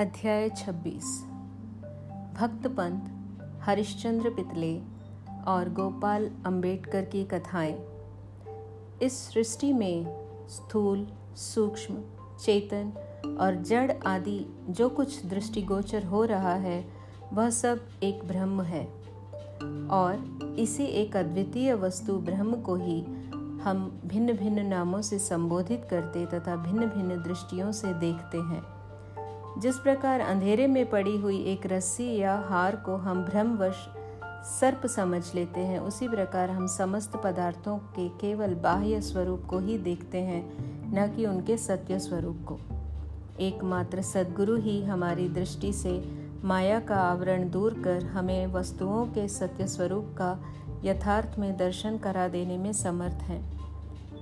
अध्याय 26 भक्त पंत हरिश्चंद्र पितले और गोपाल अंबेडकर की कथाएँ। इस सृष्टि में स्थूल, सूक्ष्म, चेतन और जड़ आदि जो कुछ दृष्टिगोचर हो रहा है, वह सब एक ब्रह्म है। और इसी एक अद्वितीय वस्तु ब्रह्म को ही हम भिन्न भिन्न नामों से संबोधित करते तथा भिन्न भिन्न दृष्टियों से देखते हैं। जिस प्रकार अंधेरे में पड़ी हुई एक रस्सी या हार को हम भ्रमवश सर्प समझ लेते हैं, उसी प्रकार हम समस्त पदार्थों के केवल बाह्य स्वरूप को ही देखते हैं, न कि उनके सत्य स्वरूप को। एकमात्र सदगुरु ही हमारी दृष्टि से माया का आवरण दूर कर हमें वस्तुओं के सत्य स्वरूप का यथार्थ में दर्शन करा देने में समर्थ हैं।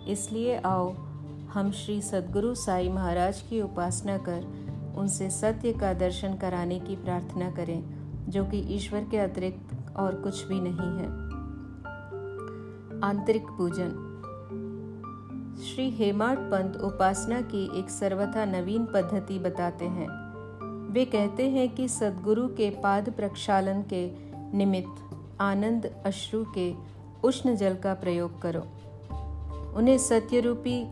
इसलिए आओ, हम श्री सदगुरु साई महाराज की उपासना कर उनसे सत्य का दर्शन कराने की प्रार्थना करें, जो कि ईश्वर के अतिरिक्त और कुछ भी नहीं है। आंतरिक पूजन। श्री हेमाड पंत उपासना की एक सर्वथा नवीन पद्धति बताते हैं। वे कहते हैं कि सदगुरु के पाद प्रक्षालन के निमित्त आनंद अश्रु के उष्ण जल का प्रयोग करो। उन्हें सत्य रूपी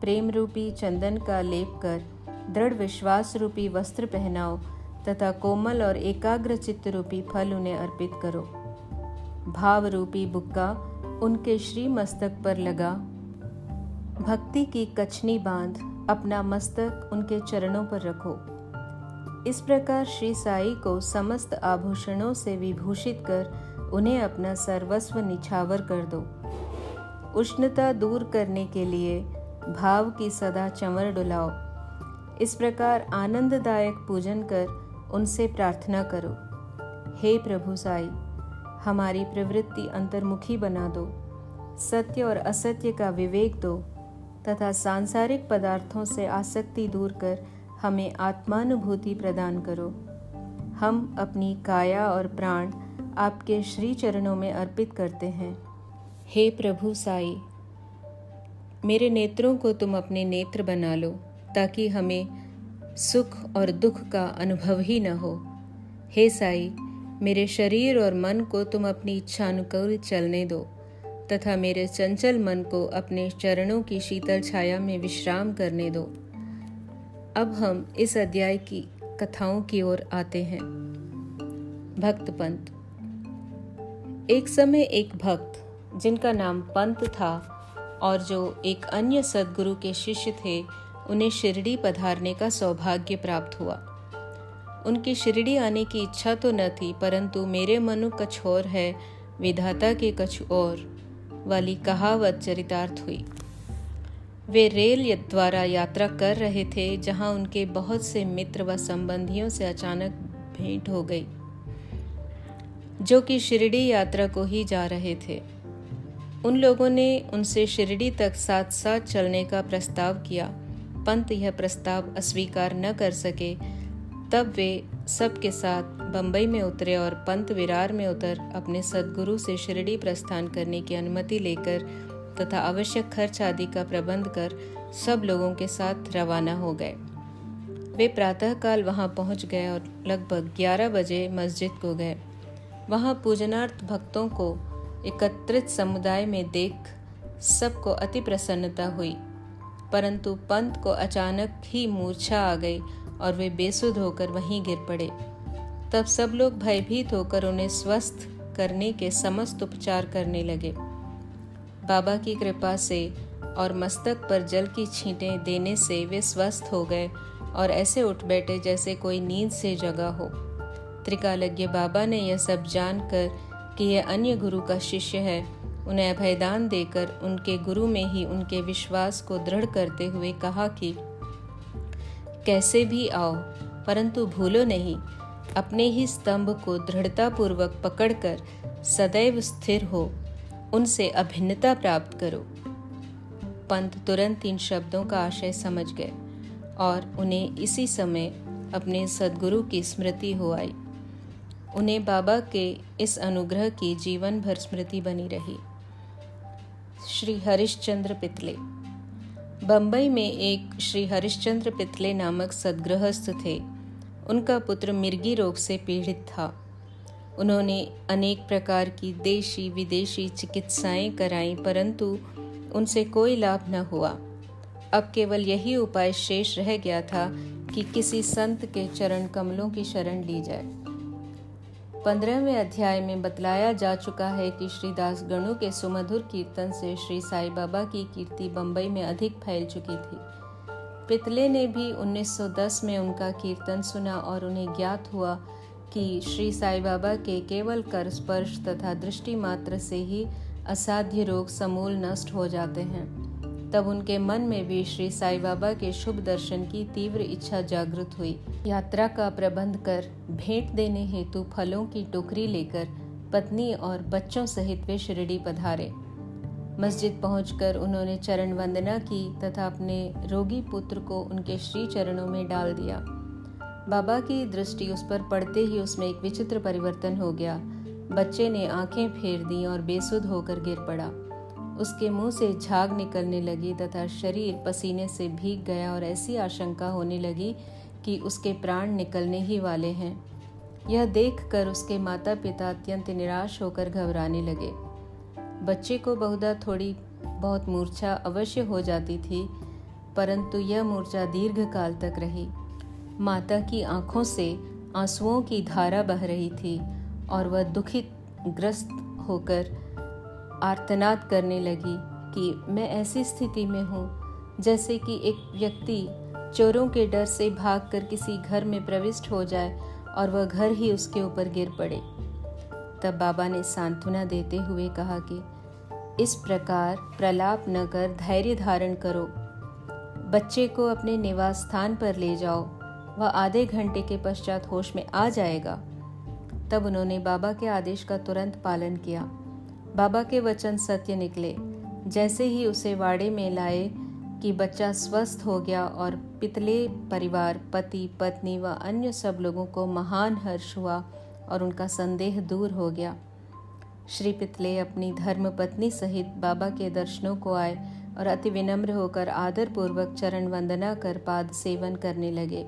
प्रेम रूपी चंदन का लेप कर दृढ़ विश्वास रूपी वस्त्र पहनाओ तथा कोमल और एकाग्र चित्त रूपी फल उन्हें अर्पित करो। भाव रूपी बुक्का उनके श्री मस्तक पर लगा। भक्ति की कछनी बाँध अपना मस्तक उनके चरणों पर रखो। इस प्रकार श्री साई को समस्त आभूषणों से विभूषित कर उन्हें अपना सर्वस्व निछावर कर दो। उष्णता दूर करने के लिए भाव की सदा चमर डुलाओ। इस प्रकार आनंददायक पूजन कर उनसे प्रार्थना करो। हे प्रभु साई, हमारी प्रवृत्ति अंतर्मुखी बना दो। सत्य और असत्य का विवेक दो तथा सांसारिक पदार्थों से आसक्ति दूर कर हमें आत्मानुभूति प्रदान करो। हम अपनी काया और प्राण आपके श्री चरणों में अर्पित करते हैं। हे प्रभु साई, मेरे नेत्रों को तुम अपने नेत्र बना लो। ताकि हमें सुख और दुख का अनुभव ही न हो। हे साई, मेरे शरीर और मन को तुम अपनी इच्छानुकूल चलने दो, तथा मेरे चंचल मन को अपने चरणों की शीतल छाया में विश्राम करने दो। अब हम इस अध्याय की कथाओं की ओर आते हैं। भक्त पंत एक समय एक भक्त, जिनका नाम पंत था, और जो एक अन्य सदगुरु के शिष्य थे उन्हें शिरडी पधारने का सौभाग्य प्राप्त हुआ। उनकी शिरडी आने की इच्छा तो न थी, परंतु मेरे मनु कछ और है, विधाता के कछ और, वाली कहावत चरितार्थ हुई। वे रेल द्वारा यात्रा कर रहे थे, जहाँ उनके बहुत से मित्र व संबंधियों से अचानक भेंट हो गई, जो कि शिरडी यात्रा को ही जा रहे थे। उन लोगों ने उनसे शिरडी तक साथ साथ चलने का प्रस्ताव किया। पंत यह प्रस्ताव अस्वीकार न कर सके, तब वे सबके साथ बंबई में उतरे और पंत विरार में उतर अपने सदगुरु से शिरडी प्रस्थान करने की अनुमति लेकर तथा आवश्यक खर्च आदि का प्रबंध कर सब लोगों के साथ रवाना हो गए। वे प्रातःकाल वहाँ पहुँच गए और लगभग 11 बजे मस्जिद को गए। वहाँ पूजनार्थ भक्तों को एकत्रित समुदाय में देख सबको अति प्रसन्नता हुई। परंतु पंत को अचानक ही मूर्छा आ गई और वे बेसुध होकर वहीं गिर पड़े। तब सब लोग भयभीत होकर उन्हें स्वस्थ करने के समस्त उपचार करने लगे। बाबा की कृपा से और मस्तक पर जल की छींटें देने से वे स्वस्थ हो गए और ऐसे उठ बैठे जैसे कोई नींद से जगा हो। त्रिकालज्ञ बाबा ने यह सब जानकर कि यह अन्य गुरु का शिष्य है उन्हें अभयदान देकर उनके गुरु में ही उनके विश्वास को दृढ़ करते हुए कहा कि, कैसे भी आओ, परंतु भूलो नहीं। अपने ही स्तंभ को दृढ़तापूर्वक पकड़कर सदैव स्थिर हो। उनसे अभिन्नता प्राप्त करो पंत तुरंत इन शब्दों का आशय समझ गए और उन्हें इसी समय अपने सदगुरु की स्मृति हो आई। उन्हें बाबा के इस अनुग्रह की जीवन भर स्मृति बनी रही। श्री हरिश्चंद्र पितले। बम्बई में एक श्री हरिश्चंद्र पितले नामक सदगृहस्थ थे। उनका पुत्र मिर्गी रोग से पीड़ित था। उन्होंने अनेक प्रकार की देशी विदेशी चिकित्साएँ कराई, परंतु उनसे कोई लाभ न हुआ। अब केवल यही उपाय शेष रह गया था कि किसी संत के चरण कमलों की शरण ली जाए। पंद्रहवें अध्याय में बतलाया जा चुका है कि श्री दास गणु के सुमधुर कीर्तन से श्री साई बाबा की कीर्ति बम्बई में अधिक फैल चुकी थी। पितले ने भी 1910 में उनका कीर्तन सुना और उन्हें ज्ञात हुआ कि श्री साई बाबा के केवल कर स्पर्श तथा दृष्टि मात्र से ही असाध्य रोग समूल नष्ट हो जाते हैं। तब उनके मन में भी श्री साई बाबा के शुभ दर्शन की तीव्र इच्छा जागृत हुई। यात्रा का प्रबंध कर भेंट देने हेतु फलों की टोकरी लेकर पत्नी और बच्चों सहित वे शिरडी पधारे। मस्जिद पहुंचकर उन्होंने चरण वंदना की तथा अपने रोगी पुत्र को उनके श्री चरणों में डाल दिया। बाबा की दृष्टि उस पर पड़ते ही उसमें एक विचित्र परिवर्तन हो गया। बच्चे ने आँखें फेर दी और बेसुध होकर गिर पड़ा। उसके मुँह से झाग निकलने लगी तथा शरीर पसीने से भीग गया और ऐसी आशंका होने लगी कि उसके प्राण निकलने ही वाले हैं। यह देखकर उसके माता पिता अत्यंत निराश होकर घबराने लगे। बच्चे को बहुधा थोड़ी बहुत मूर्छा अवश्य हो जाती थी, परंतु यह मूर्छा दीर्घ काल तक रही। माता की आँखों से आंसुओं की धारा बह रही थी और वह दुखित ग्रस्त होकर आर्तनाद करने लगी कि मैं ऐसी स्थिति में हूँ, जैसे कि एक व्यक्ति चोरों के डर से भागकर किसी घर में प्रविष्ट हो जाए और वह घर ही उसके ऊपर गिर पड़े। तब बाबा ने सांत्वना देते हुए कहा कि, इस प्रकार प्रलाप न कर धैर्य धारण करो। बच्चे को अपने निवास स्थान पर ले जाओ। वह आधे घंटे के पश्चात होश में आ जाएगा। तब उन्होंने बाबा के आदेश का तुरंत पालन किया। बाबा के वचन सत्य निकले। जैसे ही उसे वाड़े में लाए कि बच्चा स्वस्थ हो गया और पितले परिवार, पति, पत्नी व अन्य सब लोगों को महान हर्ष हुआ और उनका संदेह दूर हो गया। श्री पितले अपनी धर्म पत्नी सहित बाबा के दर्शनों को आए और अति विनम्र होकर आदर पूर्वक चरण वंदना कर पाद सेवन करने लगे।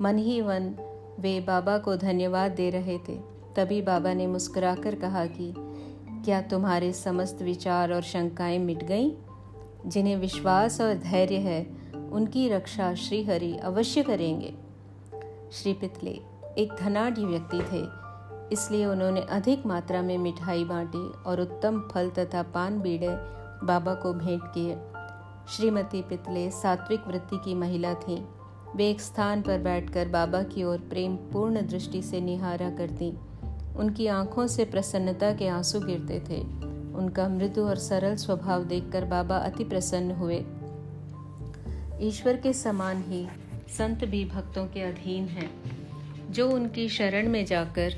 मन ही मन वे बाबा को धन्यवाद दे रहे थे। तभी बाबा ने मुस्कुराकर कहा कि क्या तुम्हारे समस्त विचार और शंकाएँ मिट गईं? जिन्हें विश्वास और धैर्य है, उनकी रक्षा श्री हरि अवश्य करेंगे। श्री पितले, एक धनाढ़ व्यक्ति थे, इसलिए उन्होंने अधिक मात्रा में मिठाई बांटी और उत्तम फल तथा पान बीड़े बाबा को भेंट किए। श्रीमती पितले सात्विक वृत्ति की महिला थीं। वे एक स्थान पर बैठकर बाबा की ओर प्रेम पूर्ण दृष्टि से निहारा करती। उनकी आँखों से प्रसन्नता के आँसू गिरते थे। उनका मृदु और सरल स्वभाव देखकर बाबा अति प्रसन्न हुए। ईश्वर के समान ही संत भी भक्तों के अधीन हैं। जो उनकी शरण में जाकर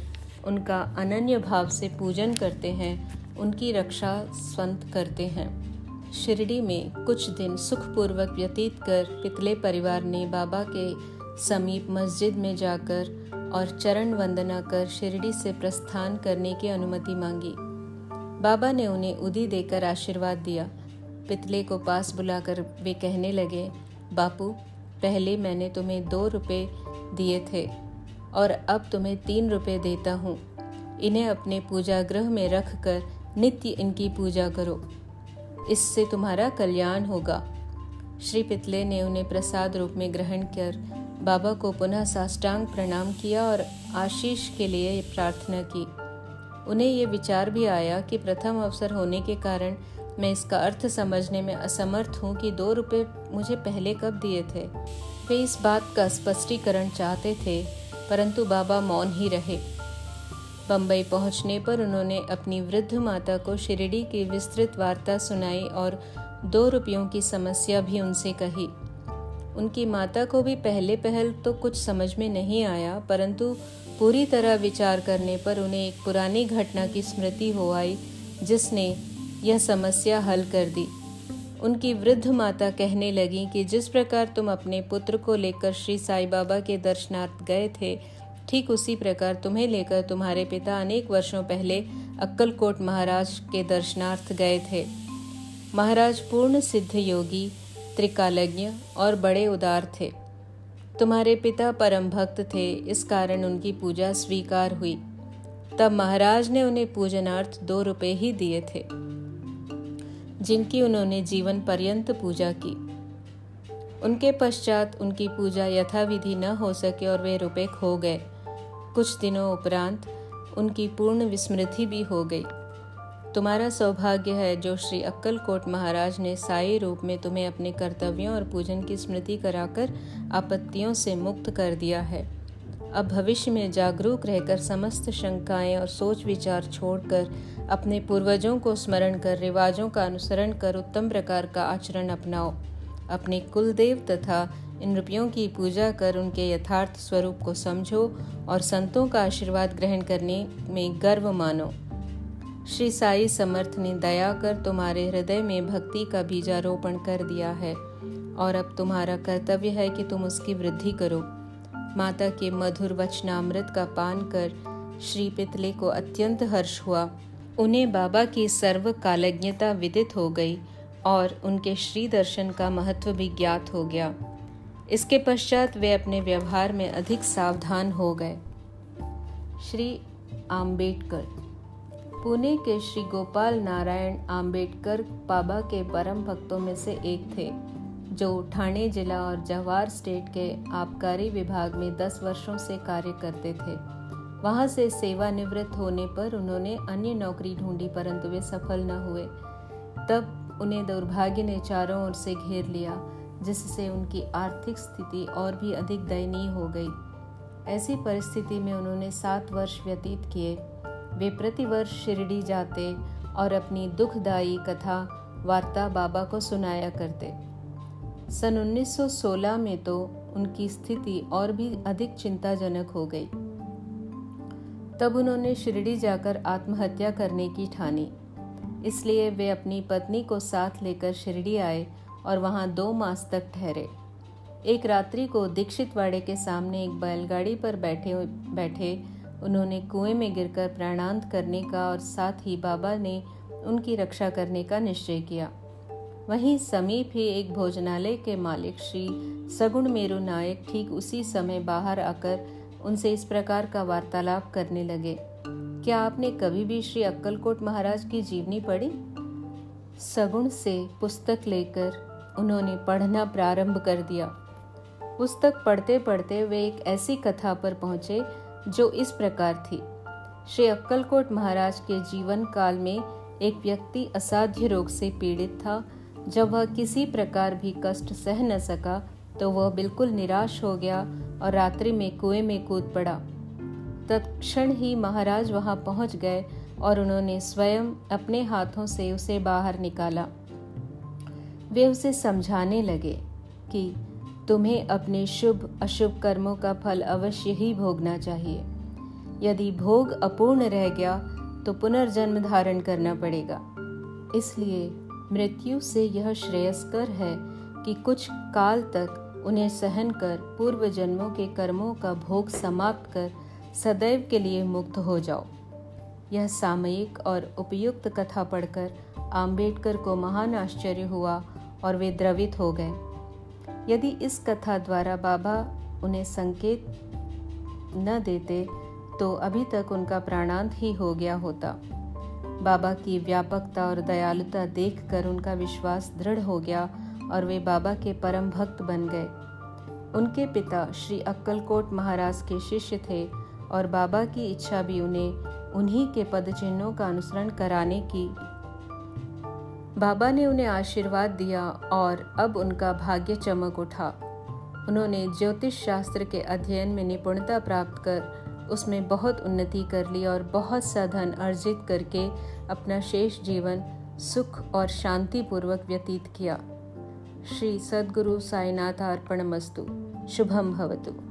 उनका अनन्य भाव से पूजन करते हैं, उनकी रक्षा स्वंत करते हैं। शिरडी में कुछ दिन सुखपूर्वक व्यतीत कर पितले परिवार ने बाबा के समीप मस्जिद में जाकर और चरण वंदना कर शिरडी से प्रस्थान करने की अनुमति मांगी। बाबा ने उन्हें उदी देकर आशीर्वाद दिया। पितले को पास बुलाकर वे कहने लगे, बापू, पहले मैंने तुम्हें दो रुपये दिए थे और अब तुम्हें तीन रुपये देता हूँ। इन्हें अपने पूजा गृह में रख कर नित्य इनकी पूजा करो। इससे तुम्हारा कल्याण होगा। श्री पितले ने उन्हें प्रसाद रूप में ग्रहण कर बाबा को पुनः साष्टांग प्रणाम किया और आशीष के लिए प्रार्थना की। उन्हें ये विचार भी आया कि प्रथम अवसर होने के कारण मैं इसका अर्थ समझने में असमर्थ हूँ कि दो रुपये मुझे पहले कब दिए थे। वे इस बात का स्पष्टीकरण चाहते थे, परंतु बाबा मौन ही रहे। बम्बई पहुँचने पर उन्होंने अपनी वृद्ध माता को शिरडी की विस्तृत वार्ता सुनाई और दो रुपयों की समस्या भी उनसे कही। उनकी माता को भी पहले पहल तो कुछ समझ में नहीं आया, परंतु पूरी तरह विचार करने पर उन्हें एक पुरानी घटना की स्मृति हो आई, जिसने यह समस्या हल कर दी। उनकी वृद्ध माता कहने लगी कि जिस प्रकार तुम अपने पुत्र को लेकर श्री साई बाबा के दर्शनार्थ गए थे, ठीक उसी प्रकार तुम्हें लेकर तुम्हारे पिता अनेक वर्षों पहले अक्कलकोट महाराज के दर्शनार्थ गए थे। महाराज पूर्ण सिद्ध योगी त्रिकालज्ञ और बड़े उदार थे। तुम्हारे पिता परम भक्त थे, इस कारण उनकी पूजा स्वीकार हुई। तब महाराज ने उन्हें पूजनार्थ दो रुपए ही दिए थे, जिनकी उन्होंने जीवन पर्यंत पूजा की। उनके पश्चात उनकी पूजा यथाविधि न हो सके और वे रुपए खो गए। कुछ दिनों उपरांत उनकी पूर्ण विस्मृति भी हो गई। तुम्हारा सौभाग्य है जो श्री अक्कलकोट महाराज ने साई रूप में तुम्हें अपने कर्तव्यों और पूजन की स्मृति कराकर आपत्तियों से मुक्त कर दिया है। अब भविष्य में जागरूक रहकर समस्त शंकाएँ और सोच विचार छोड़कर अपने पूर्वजों को स्मरण कर रिवाजों का अनुसरण कर उत्तम प्रकार का आचरण अपनाओ। अपने कुलदेव तथा इन रुपयों की पूजा कर उनके यथार्थ स्वरूप को समझो और संतों का आशीर्वाद ग्रहण करने में गर्व मानो। श्री साई समर्थ ने दया कर तुम्हारे हृदय में भक्ति का बीजारोपण कर दिया है, और अब तुम्हारा कर्तव्य है कि तुम उसकी वृद्धि करो। माता के मधुर वचनामृत का पान कर श्री पितले को अत्यंत हर्ष हुआ। उन्हें बाबा की सर्व कालज्ञता विदित हो गई, और उनके श्री दर्शन का महत्व भी ज्ञात हो गया। इसके पश्चात वे अपने व्यवहार में अधिक सावधान हो गए। श्री आम्बेडकर पुणे के श्री गोपाल नारायण आम्बेडकर बाबा के परम भक्तों में से एक थे, जो ठाणे जिला और जवाहर स्टेट के आबकारी विभाग में 10 वर्षों से कार्य करते थे। वहाँ से सेवानिवृत्त होने पर उन्होंने अन्य नौकरी ढूंढी, परंतु वे सफल न हुए। तब उन्हें दुर्भाग्य ने चारों ओर से घेर लिया, जिससे उनकी आर्थिक स्थिति और भी अधिक दयनीय हो गई। ऐसी परिस्थिति में उन्होंने सात वर्ष व्यतीत किए। वे प्रतिवर्ष शिरडी जाते और अपनी दुखदायी कथा वार्ता बाबा को सुनाया करते। सन 1916 में तो उनकी स्थिति और भी अधिक चिंताजनक हो गई। तब उन्होंने शिरडी जाकर आत्महत्या करने की ठानी। इसलिए वे अपनी पत्नी को साथ लेकर शिरडी आए और वहाँ दो मास तक ठहरे। एक रात्रि को दीक्षित वाड़े के सामने एक बैलगाड़ी पर बैठे बैठे उन्होंने कुएँ में गिरकर प्राणांत करने का और साथ ही बाबा ने उनकी रक्षा करने का निश्चय किया। वहीं समीप ही एक भोजनालय के मालिक श्री सगुण मेरु नायक ठीक उसी समय बाहर आकर उनसे इस प्रकार का वार्तालाप करने लगे। क्या आपने कभी भी श्री अक्कलकोट महाराज की जीवनी पढ़ी? सगुण से पुस्तक लेकर उन्होंने पढ़ना प्रारंभ कर दिया। पुस्तक पढ़ते पढ़ते वे एक ऐसी कथा पर पहुँचे जो इस प्रकार थी। श्री अक्कलकोट महाराज के जीवन काल में एक व्यक्ति असाध्य रोग से पीड़ित था। जब वह किसी प्रकार भी कष्ट सह न सका तो वह बिल्कुल निराश हो गया और रात्रि में कुएँ में कूद पड़ा। तत्क्षण ही महाराज वहाँ पहुँच गए और उन्होंने स्वयं अपने हाथों से उसे बाहर निकाला। वे उसे समझाने लगे कि तुम्हें अपने शुभ, अशुभ कर्मों का फल अवश्य ही भोगना चाहिए। यदि भोग अपूर्ण रह गया तो पुनर्जन्म धारण करना पड़ेगा। इसलिए मृत्यु से यह श्रेयस्कर है कि कुछ काल तक उन्हें सहन कर पूर्व जन्मों के कर्मों का भोग समाप्त कर सदैव के लिए मुक्त हो जाओ। यह सामयिक और उपयुक्त कथा पढ़कर आम्बेडकर को महान आश्चर्य हुआ और वे द्रवित हो गए। यदि इस कथा द्वारा बाबा उन्हें संकेत न देते तो अभी तक उनका प्राणांत ही हो गया होता। बाबा की व्यापकता और दयालुता देखकर उनका विश्वास दृढ़ हो गया और वे बाबा के परम भक्त बन गए। उनके पिता श्री अक्कलकोट महाराज के शिष्य थे और बाबा की इच्छा भी उन्हें उन्हीं के पद चिन्हों का अनुसरण कराने की बाबा ने उन्हें आशीर्वाद दिया और अब उनका भाग्य चमक उठा। उन्होंने ज्योतिष शास्त्र के अध्ययन में निपुणता प्राप्त कर उसमें बहुत उन्नति कर ली और बहुत सा धन अर्जित करके अपना शेष जीवन सुख और शांति पूर्वक व्यतीत किया। श्री सद्गुरु साईनाथ अर्पण मस्तु। शुभम भवतु।